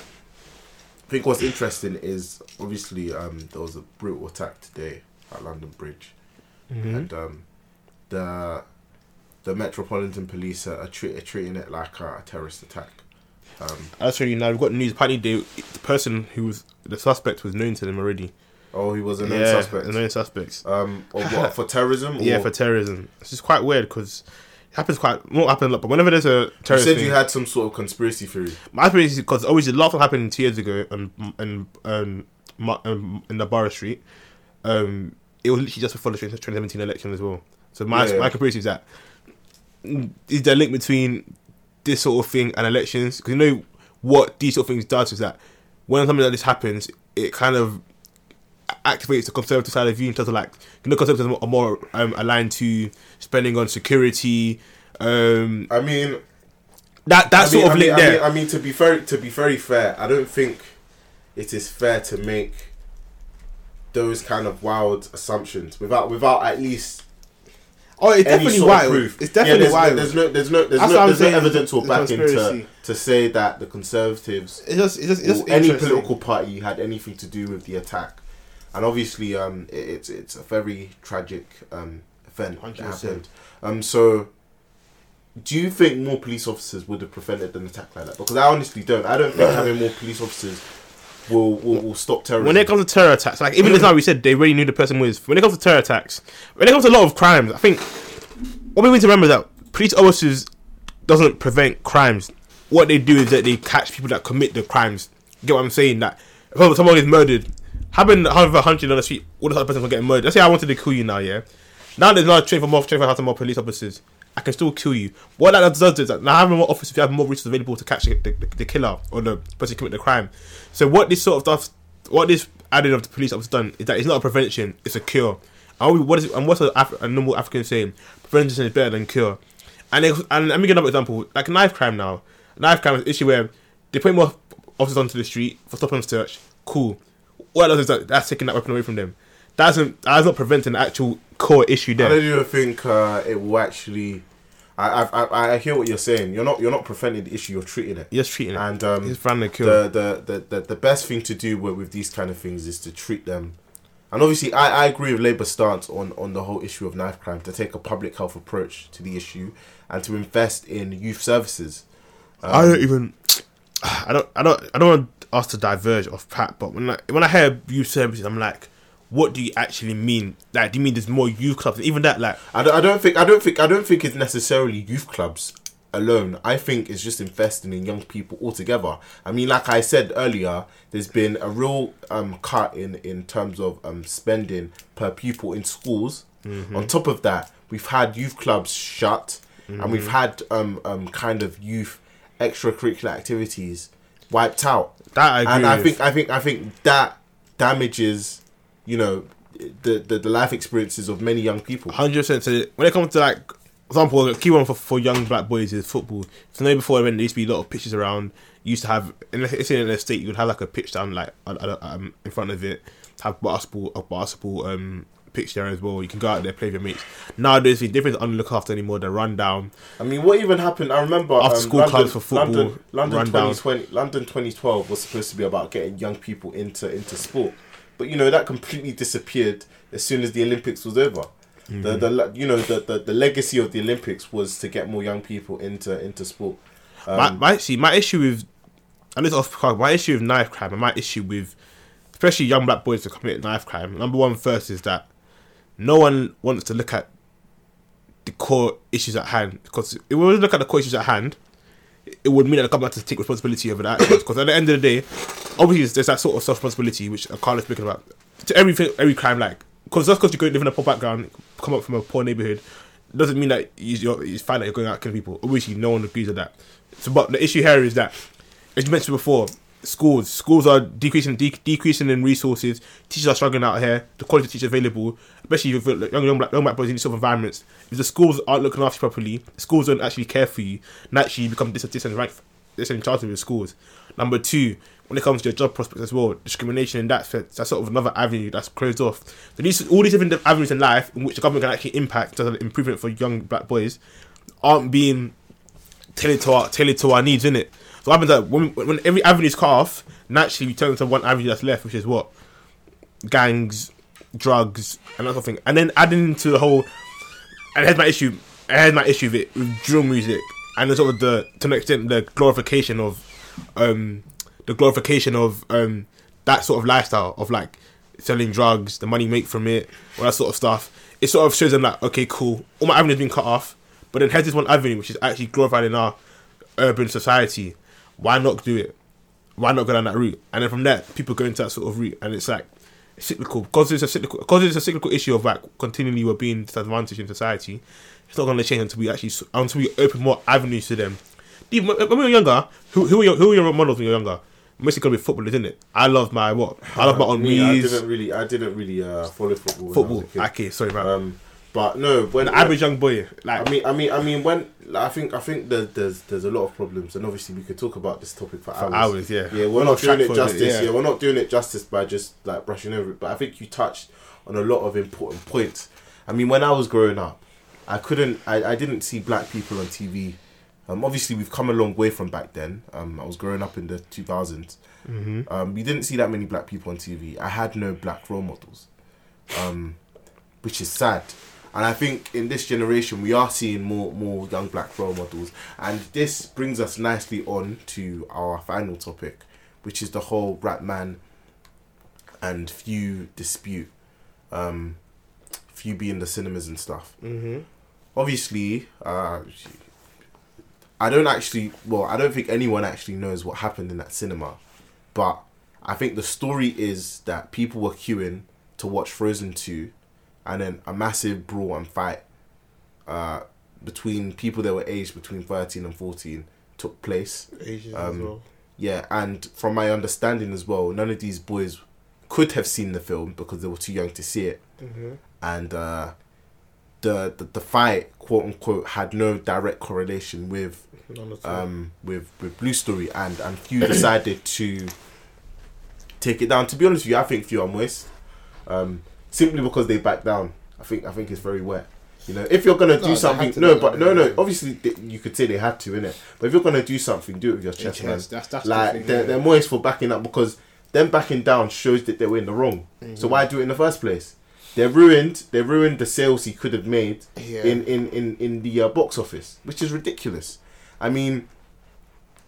think what's interesting is obviously um, there was a brutal attack today at London Bridge, Mhm. and um, the the Metropolitan Police are, are, treat, are treating it like a, a terrorist attack. Um, I'll now. We've got news. Apparently, they, the person who was the suspect was known to them already. oh, he was a known yeah, suspect. the known suspects. Um, or what for terrorism? Yeah, for terrorism. It's just quite weird because it happens quite. Not happen a lot, but whenever there's a you terrorist said thing, you had some sort of conspiracy theory. my is because obviously the last one happened two years ago and and um, um in the Borough Street. Um, it was literally just before the 2017 election as well. So my Yeah, yeah. my conspiracy is that is there a link between this sort of thing and elections? Because you know what these sort of things does is that when something like this happens, it kind of activates the conservative side of you in terms of like you know conservatives are more um, aligned to spending on security. Um, I mean, that that I sort mean, of I link mean, there. I mean, I mean, to be very to be very fair, I don't think it is fair to make those kind of wild assumptions without without at least oh, it's definitely wild. proof. It's definitely yeah, wild. there's, there's no there's no there's That's no, there's no evidence or backing to to say that the conservatives It's just, it's just, it's or just any political party had anything to do with the attack. And obviously, um, it, it's it's a very tragic um, event that 100%. happened. Um, so, do you think more police officers would have prevented an attack like that? Because I honestly don't. I don't think having more police officers will will, will stop terrorism. When it comes to terror attacks, like even just now we said they really knew the person was. When it comes to terror attacks, when it comes to a lot of crimes, I think what we need to remember is that police officers doesn't prevent crimes. What they do is that they catch people that commit the crimes. You Get what I'm saying? That if someone is murdered, having however a hundred on the street, all the other person getting murdered. Let's say I wanted to kill you now, yeah. Now there's not train for more, train for thousand more police officers. I can still kill you. What that does is that now having more officers, you have more resources available to catch the, the, the killer or the person commit the crime. So what this sort of stuff, what this adding of the police officer done is that it's not a prevention, it's a cure. And what is and what's a, Af- a normal African saying? Prevention is better than cure. And it, and let me give another example, like knife crime now. Knife crime is an issue where they put more officers onto the street for stop and search. Cool. What does is that that's taking that weapon away from them. That's that's not preventing the actual core issue there. I don't even think uh, it will actually. I, I I I hear what you're saying. You're not you're not preventing the issue. You're treating it. You're treating it. And um, It's random kill. the, the, the, the, the best thing to do with, with these kind of things is to treat them. And obviously, I, I agree with Labour's stance on, on the whole issue of knife crime to take a public health approach to the issue and to invest in youth services. Um, I don't even. I don't. I don't. I don't want us to diverge off Pat, but when I when I hear youth services, I'm like, what do you actually mean? Like, do you mean there's more youth clubs? Even that, like, I don't, I don't think I don't think I don't think it's necessarily youth clubs alone. I think it's just investing in young people altogether. I mean, like I said earlier, there's been a real um, cut in in terms of um, spending per pupil in schools. On top of that, we've had youth clubs shut, and we've had um, um, kind of youth extracurricular activities wiped out. that I agree. and I with. think I think I think that damages, you know, the, the the life experiences of many young people. hundred percent. So when it comes to like, example, a key one for, for young black boys is football. So maybe before when there used to be a lot of pitches around, you used to have, unless it's in an estate, you would have like a pitch down like um, in front of it, have basketball, a basketball um pitch there as well. You can go out there play with your mates. Nowadays, the difference aren't looked after anymore. They're run down. I mean, what even happened? I remember After um, school London, clubs for football, London, London run down. 2020, London 2012 was supposed to be about getting young people into into sport, but you know that completely disappeared as soon as the Olympics was over. Mm-hmm. The the you know the, the the legacy of the Olympics was to get more young people into into sport. Um, my, my see my issue with and this off my issue with knife crime and my issue with especially young black boys to commit knife crime. Number one first is that no one wants to look at the core issues at hand because if we look at the core issues at hand, it would mean that the government has to take responsibility over that because at the end of the day, obviously there's that sort of self responsibility which Carlos speaking about to everything every crime like because just because you go live in a poor background, come up from a poor neighborhood, doesn't mean that you- you're, it's fine that you're going out killing people. Obviously, no one agrees with that. So, but the issue here is that, as you mentioned before, schools. Schools are decreasing, de- decreasing in resources. Teachers are struggling out here. The quality of teachers available, especially like, young young black, young black boys in these sort of environments. If the schools aren't looking after you properly, schools don't actually care for you. Naturally, you become dis- disenfranchised disenchanted with schools. Number two, when it comes to your job prospects as well, discrimination in that sense, that's sort of another avenue that's closed off. So these all these different avenues in life in which the government can actually impact as an improvement for young black boys aren't being tailored to our tailored to our needs, innit? So what happens that when, when every avenue is cut off, naturally we turn to one avenue that's left, which is what? Gangs, drugs, and that sort of thing. And then adding into the whole and here's my issue here's my issue with it with drill music and the sort of the to an extent the glorification of um the glorification of um that sort of lifestyle of like selling drugs, the money you make from it, all that sort of stuff. It sort of shows them like, okay, cool, all my avenues been cut off, but then here's this one avenue which is actually glorified in our urban society. Why not do it? Why not go down that route? And then from there, people go into that sort of route, and it's like it's cyclical because it's a cyclical because it's a cyclical issue of like continually we're being disadvantaged in society. It's not going to change until we actually until we open more avenues to them. Even when we were younger, who who were your, who were your models when you were younger? Mostly gonna be footballers, isn't it? I love my what? I love my own Me, I didn't really, I didn't really uh, follow football. I football. kid. Okay, sorry, man. Um, but no, when the average young boy, like I mean, I mean, I mean, when like, I think, I think there's, there's there's a lot of problems, and obviously we could talk about this topic for, for hours. hours, yeah. Yeah, we're We're not doing it justice. yeah. yeah. we're not doing it justice by just like brushing over it. But I think you touched on a lot of important points. I mean, when I was growing up, I couldn't, I, I didn't see black people on TV. Um, obviously we've come a long way from back then. Um, I was growing up in the two thousands. Mhm. Um, we didn't see that many black people on TV. I had no black role models, um, which is sad. And I think in this generation we are seeing more more young black role models. And this brings us nicely on to our final topic, which is the whole Rapman and Vue dispute. Um, Vue be in the cinemas and stuff. Mhm. Obviously, uh, I don't actually. Well, I don't think anyone actually knows what happened in that cinema, but I think the story is that people were queuing to watch Frozen two, and then a massive brawl and fight uh, between people that were aged between thirteen and fourteen took place. Asians Um, as well. Yeah, and from my understanding as well, none of these boys could have seen the film because they were too young to see it, Mhm. and uh, the, the the fight, quote unquote, had no direct correlation with None at all. um, with with Blue Story, and and Vue decided to take it down. To be honest with you, I think Vue are moist, um, simply because they back down. I think I think it's very wet. You know, if you're gonna No, do something, no, but no, no. Obviously, they, you could say they had to, innit? But if you're gonna do something, do it with your chest, man. Yes, that's that's the Like thing, they're, yeah. they're moist for backing up because them backing down shows that they were in the wrong. Mm-hmm. So why do it in the first place? They're ruined they ruined the sales he could have made Yeah. in in in in the uh, box office, which is ridiculous. I mean,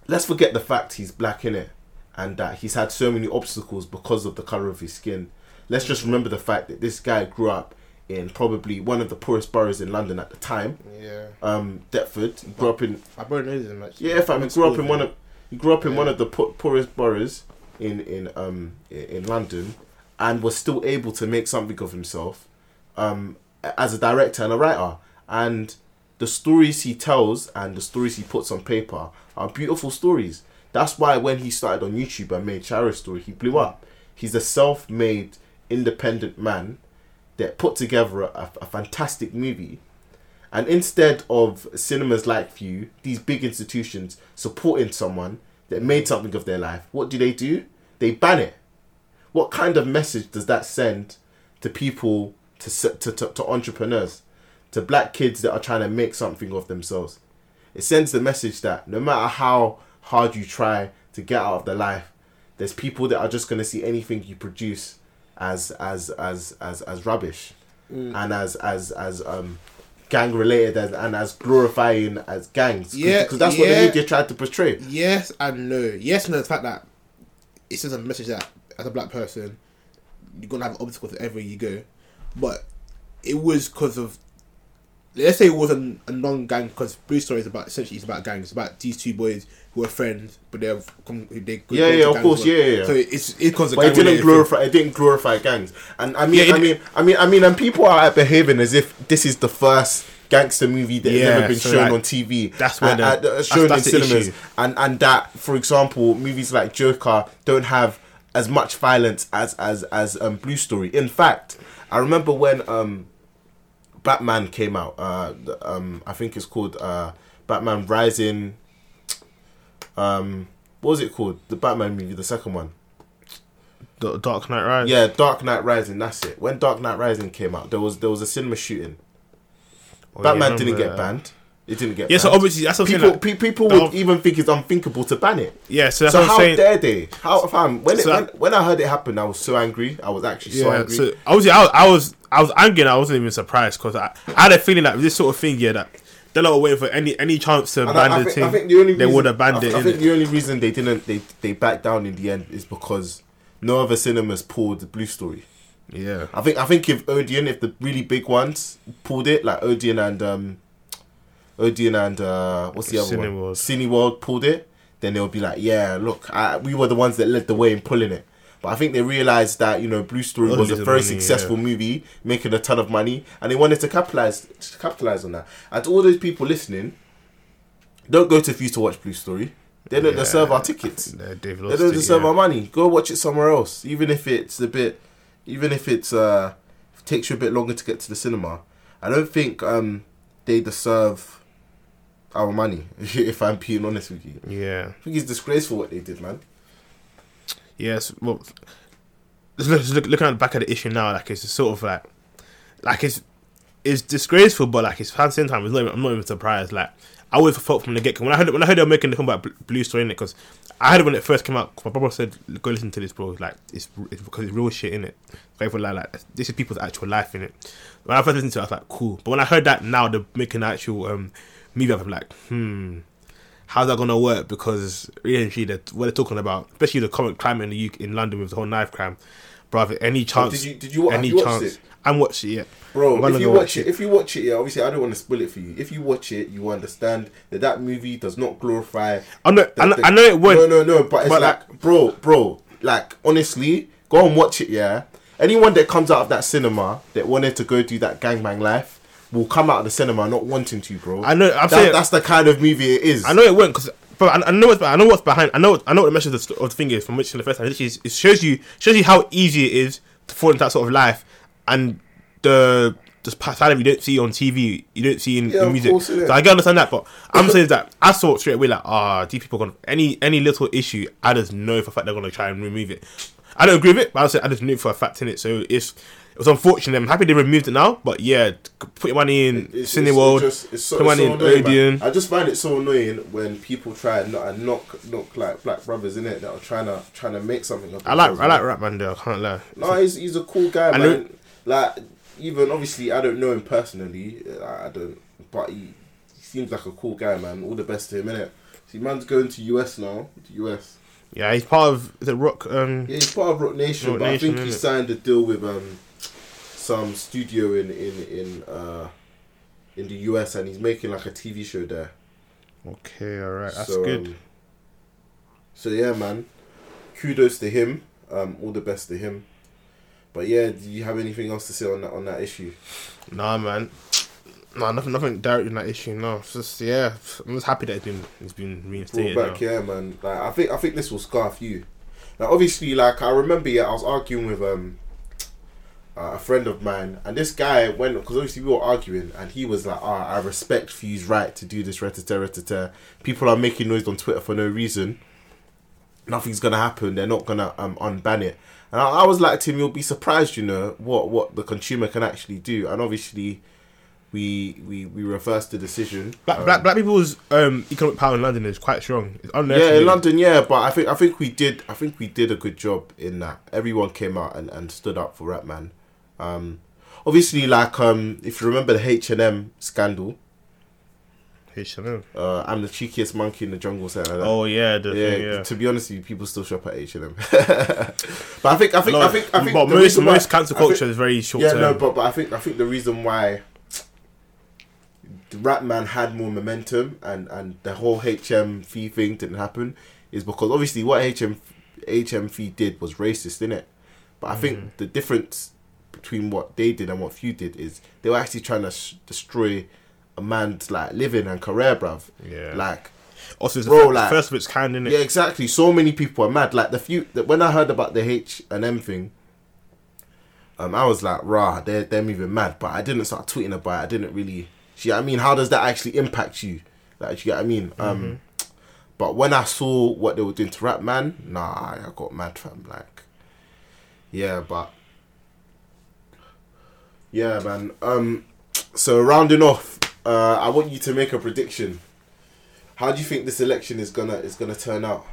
let's forget the fact he's black in it, and that he's had so many obstacles because of the color of his skin. Let's just remember the fact that this guy grew up in probably one of the poorest boroughs in London at the time, yeah. um, Deptford. He grew up in My brother knows him actually. yeah, fam. He grew up in one of he grew up in Yeah. one of the po- poorest boroughs in in um in London, and was still able to make something of himself, um, as a director and a writer. And the stories he tells and the stories he puts on paper are beautiful stories. That's why when he started on YouTube and made Shiro's Story, he blew up. He's a self-made, independent man that put together a, a fantastic movie and instead of cinemas like you, these big institutions supporting someone that made something of their life, what do they do? They ban it. What kind of message does that send to people, to, to, to, to entrepreneurs, to black kids that are trying to make something of themselves? It sends the message that no matter how hard you try to get out of the life, there's people that are just going to see anything you produce as as as as as rubbish and as as as um gang related as, and as glorifying as gangs Cause, Yeah, because that's what the media tried to portray Yes and no. Yes, and no. The fact that it sends a message that as a black person, you're gonna have obstacles wherever you go, but it was because of. Let's say it was a, a non-gang because Blue Story is about essentially it's about gangs. It's about these two boys who are friends, but they've come. They Yeah, yeah, of course, yeah, yeah. So it's it's because but it didn't glorify it didn't glorify gangs and i mean Yeah, i mean i mean i mean and people are behaving as if this is the first gangster movie that Yeah, never been so, shown like, on TV. that's the- and, uh, shown that's in cinemas, issue. and and that, for example, movies like Joker don't have as much violence as as as um, Blue Story. In fact, I remember when um, Batman came out. Uh, um, I think it's called uh, Batman Rising. Um, what was it called? The Batman movie, the second one. The Dark Knight Rise. Yeah, Dark Knight Rising. That's it. When Dark Knight Rising came out, there was there was a cinema shooting. Oh, Batman I didn't get banned. It didn't get. Yeah, so obviously that's what people like- pe- people would whole- even think it's unthinkable to ban it. yeah, so that's So how saying. dare they? How fam? When, it, So- when when I heard it happen, I was so angry. I was actually so Yeah, angry. so obviously I was, I was I was angry and I wasn't even surprised because I, I had a feeling that this sort of thing, yeah, that they're not waiting for any any chance to And ban I, I the think, thing. The only they would have banned I, it. I think innit? the only reason they didn't they they backed down in the end is because no other cinemas pulled the Blue Story. yeah, I think I think if Odeon, if the really big ones pulled it, like Odeon and um, Odeon and uh, what's the other one? Cineworld. Cineworld pulled it, then they'll be like, yeah, look, I, we were the ones that led the way in pulling it. But I think they realized that you know Blue Story Only was a very money, successful yeah. movie, making a ton of money, and they wanted to capitalize to capitalize on that. And to all those people listening, don't go to Vue to watch Blue Story. They don't Yeah. deserve our tickets. They- they've They lost don't it, deserve yeah. our money. Go watch it somewhere else, even if it's a bit, even if it's uh, takes you a bit longer to get to the cinema. I don't think um they deserve our money. If I'm being honest with you, Yeah. I think it's disgraceful what they did, man. Yes, well, look, look, looking at the back of the issue now, like it's sort of like, like it's it's disgraceful, but like it's at the same time, it's not, even- I'm not even surprised. Like I always thought from the get go when I heard when I heard they were making the about Blue Story in it because I heard it when it first came out. my brother said, "Go listen to this, bro. Like it's, it's because it's real shit in it. Like, like, like this is people's actual life in it." When I first listened to it, I was like, "Cool," but when I heard that now they're making actual um, movie, I'm like, "Hmm." how's that gonna work? Because really, that what they're talking about, especially the current climate in the UK, in London with the whole knife crime, brother. Any chance? did you- did you Any you chance? it? I haven't watched it yet, Bro, I'm if you watch it, if you watch it, yeah, obviously I don't want to spoil it for you. If you watch it, you understand that that movie does not glorify. I know, I know, I know it won't. No, no, no. But it's But, like, bro, bro. Like, honestly, go and watch it. Yeah. Anyone that comes out of that cinema that wanted to go do that gangbang life will come out of the cinema not wanting to, bro. I know. I'm That- saying that's the kind of movie it is. I know it won't because. But I, I know what's I know what's behind. I know I know what the message of the, of the thing is from which in the first time. Literally, it shows you shows you how easy it is to fall into that sort of life, and the the side of you don't see on TV, you don't see in, Yeah, in music. course, innit? so I can understand that, but I'm saying that I saw it straight away like, ah, these people gonna any any little issue, I just know for a fact they're gonna try and remove it. I don't agree with it, but I say I just knew for a fact in it. So it's it was unfortunate. I'm happy they removed it now, but yeah, put your money in It's- Cineworld. it's- just- it's so- put money so in annoying. Odeon. I just find it so annoying when people try and knock, knock, knock like black brothers in it that are trying to trying to make something. Of I like I man. like Rapman though. I can't lie. No, he's he's a cool guy, I man. know- Like even obviously, I don't know him personally. I I don't, but he, he seems like a cool guy, man. All the best to him, innit? See, man's going to US now. To US. Yeah, he's part of the Roc. Um, Yeah, he's part of Roc Nation, Roc but Nation, I think he signed a deal with um some studio in in in uh in the US, and he's making like a TV show there. Okay, all right, that's So, good. um, so yeah, man. Kudos to him. Um, all the best to him. But yeah, do you have anything else to say on that on that issue? Nah, man. Nah, nothing, nothing direct in that issue. No, it's just yeah. I'm just happy that it's been it's been Brought reinstated. back, now. yeah, man. Like I think I think this will scarf you. Like obviously, like I remember, yeah, I was arguing with um uh, a friend of mine, and this guy went because obviously we were arguing, and he was like, "Ah, I respect Vue's right to do this, retata, retata. People are making noise on Twitter for no reason. Nothing's gonna happen. They're not gonna um unban it." And I, I was like, "Tim, you'll be surprised, you know, what what the consumer can actually do." And obviously, we we we reversed the decision. Black, Um, black, black people's um, economic power in London is quite strong. It's yeah, in London, yeah, but I think I think we did I think we did a good job in that. Everyone came out and, and stood up for Rapman. Um, obviously, like um, if you remember the H and M scandal, H&M. uh, I'm the cheekiest monkey in the jungle. Something like that. Oh yeah, the yeah, thing, yeah. To be honest with you, people still shop at H and M. But I think I think I think I think but most why- most cancel I think- culture is very short yeah, term. no, but but I think I think the reason why the Rapman had more momentum and and the whole HM fee thing didn't happen is because obviously what HM HM fee did was racist, didn't it? But I Mm-hmm. think the difference between what they did and what Vue did is they were actually trying to sh- destroy a man's like living and career, bruv. Yeah. Like, Also, it's Bro, like- first of its kind, innit? yeah, exactly. So many people are mad. Like the few that when I heard about the H and M thing, um, I was like, rah, they're they're moving mad. But I didn't start tweeting about it. I didn't really. See, what I mean, how does that actually impact you? Like, you get what I mean? Um, but when I saw what they were doing to Rapman, nah, I got mad, fam. Like, yeah, but yeah, man. Um, so rounding off, uh, I want you to make a prediction. How do you think this election is gonna is gonna turn out?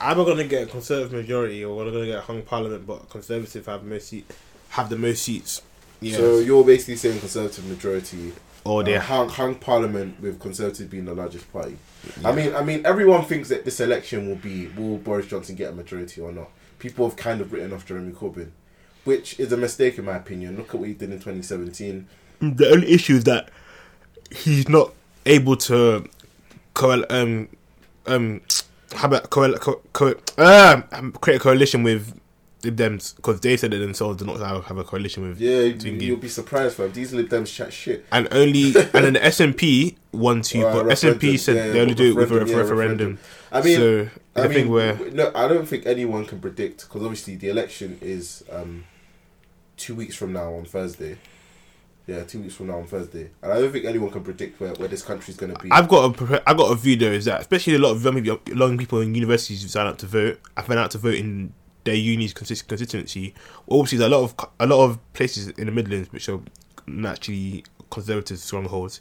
either gonna get a conservative majority or we're gonna get a hung parliament, but conservative have most seat, have the most seats. Yeah. So you're basically saying conservative majority, or uh, hung, hung parliament with conservative being the largest party. I mean, I mean, everyone thinks that this election will be will Boris Johnson get a majority or not. People have kind of written off Jeremy Corbyn, which is a mistake in my opinion. Look at what he did in 2017. the only issue is that he's not able to co- um um how about co- co- co- uh, create a coalition with with them because they said that themselves do not have have a coalition with Yeah, you, Thingy. you'll be surprised, fam. These Lib Dems chat shit. and only and then the SNP want to, Oh, but referendum, SNP said yeah, they only do it with a referendum, yeah, referendum. I mean, so I a mean, where no, I don't think anyone can predict because obviously the election is um, two weeks from now on Thursday. Yeah, two weeks from now on Thursday, and I don't think anyone can predict where, where this country's gonna be. I've got a prepa- I got a view though is that especially a lot of young people, young people in universities who sign up to vote. I've been out to vote in their uni's consist- constituency. Obviously, there's a lot of a lot of places in the Midlands which are naturally conservative strongholds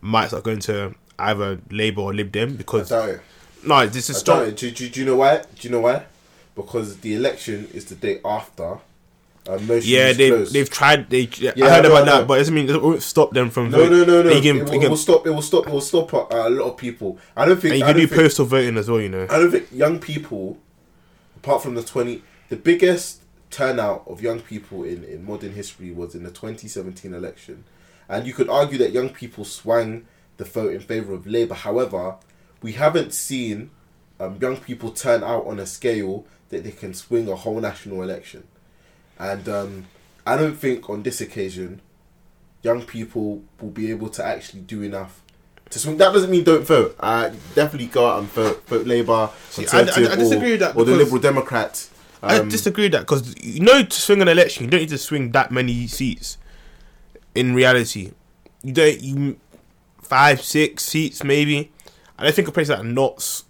might start going to either Labour or Lib Dem because no, this is strong. Do, do, do you know why? Do you know why? Because the election is the day after. Yeah, they've they've tried. They Yeah, I heard know, about know. that, but it doesn't mean it won't stop them from No, voting. no, no, no. Can, it, will, it will stop. It will stop. It will stop uh, a lot of people. I don't think. and you can do think, postal voting as well. You know. I don't think young people, apart from the twenty, the biggest turnout of young people in, in modern history was in the twenty seventeen election, and you could argue that young people swung the vote in favor of Labour. However, we haven't seen um, young people turn out on a scale that they can swing a whole national election, and um, I don't think on this occasion, young people will be able to actually do enough to swing. That doesn't mean don't vote. Uh, definitely go out and vote. Vote Labour, See, I- I- I disagree or, with that or the Liberal Democrats. I Um, disagree with that because you know to swing an election, you don't need to swing that many seats. In reality, you don't you five six seats maybe. I don't think a place like Notts,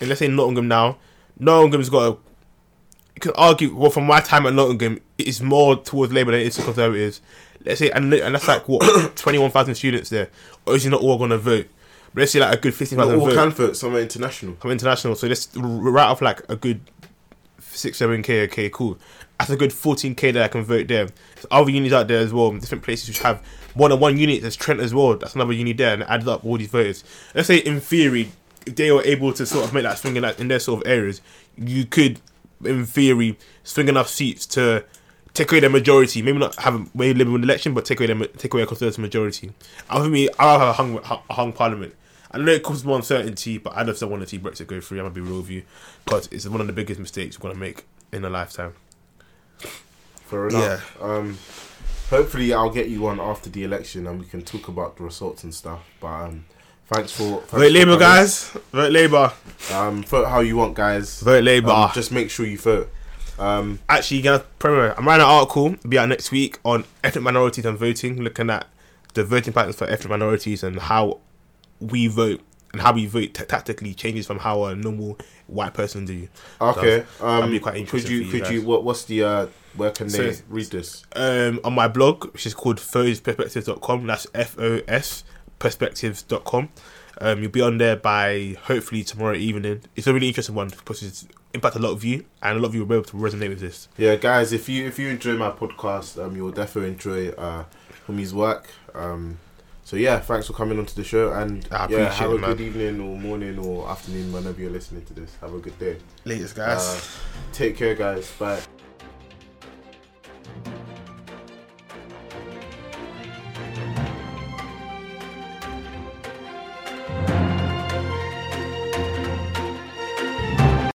and let's say Nottingham now, Nottingham's got a. Can argue well from my time at Nottingham, it is more towards Labour than it is to Conservatives. Let's say and, and that's like what twenty one thousand students there. Obviously, not all going to vote, but let's say like a good fifteen thousand all vote can vote. Some are international. come international. So let's write off like a good six, seven k. Okay, cool. That's a good fourteen k that I can vote there. There's other unis out there as well. Different places which have more than one unit. There's Trent as well. That's another uni there, and it adds up all these voters. Let's say in theory, if they were able to sort of make that swing in, that, in their sort of areas, you could, in theory, swing enough seats to. Take away the majority, maybe not have a way liberal election, but take away the take away a conservative majority. I think I'll have a hung, a hung parliament. I know it causes more uncertainty, but I just don't want to see Brexit go through. I'm gonna be real with you, because it's one of the biggest mistakes we're gonna make in a lifetime. Fair enough. Um, hopefully, I'll get you on after the election, and we can talk about the results and stuff. But um, thanks for thanks Vote Labour, guys. Vote Labour. Um, vote how you want, guys. Vote Labour. Um, just make sure you vote. Um, Actually, gonna promo. I'm writing an article. Be out next week on ethnic minorities and voting, looking at the voting patterns for ethnic minorities and how we vote and how we vote t- tactically changes from how a normal white person do. okay. Um, that'd be quite could interesting you for you could you guys. what what's the uh where can they So- read this? um, on my blog, which is called fosperspectives.com. That's F O S perspectives.com. Um, you'll be on there by hopefully tomorrow evening. It's a really interesting one because it's impacted a lot of you, and a lot of you will be able to resonate with this. Yeah, guys, if you if you enjoy my podcast, um, you'll definitely enjoy uh Humi's work. Um, so yeah, thanks for coming onto the show, and I yeah, have a good evening or morning or afternoon whenever you're listening to this. Have a good day. Latest, Uh, take care, guys. Bye.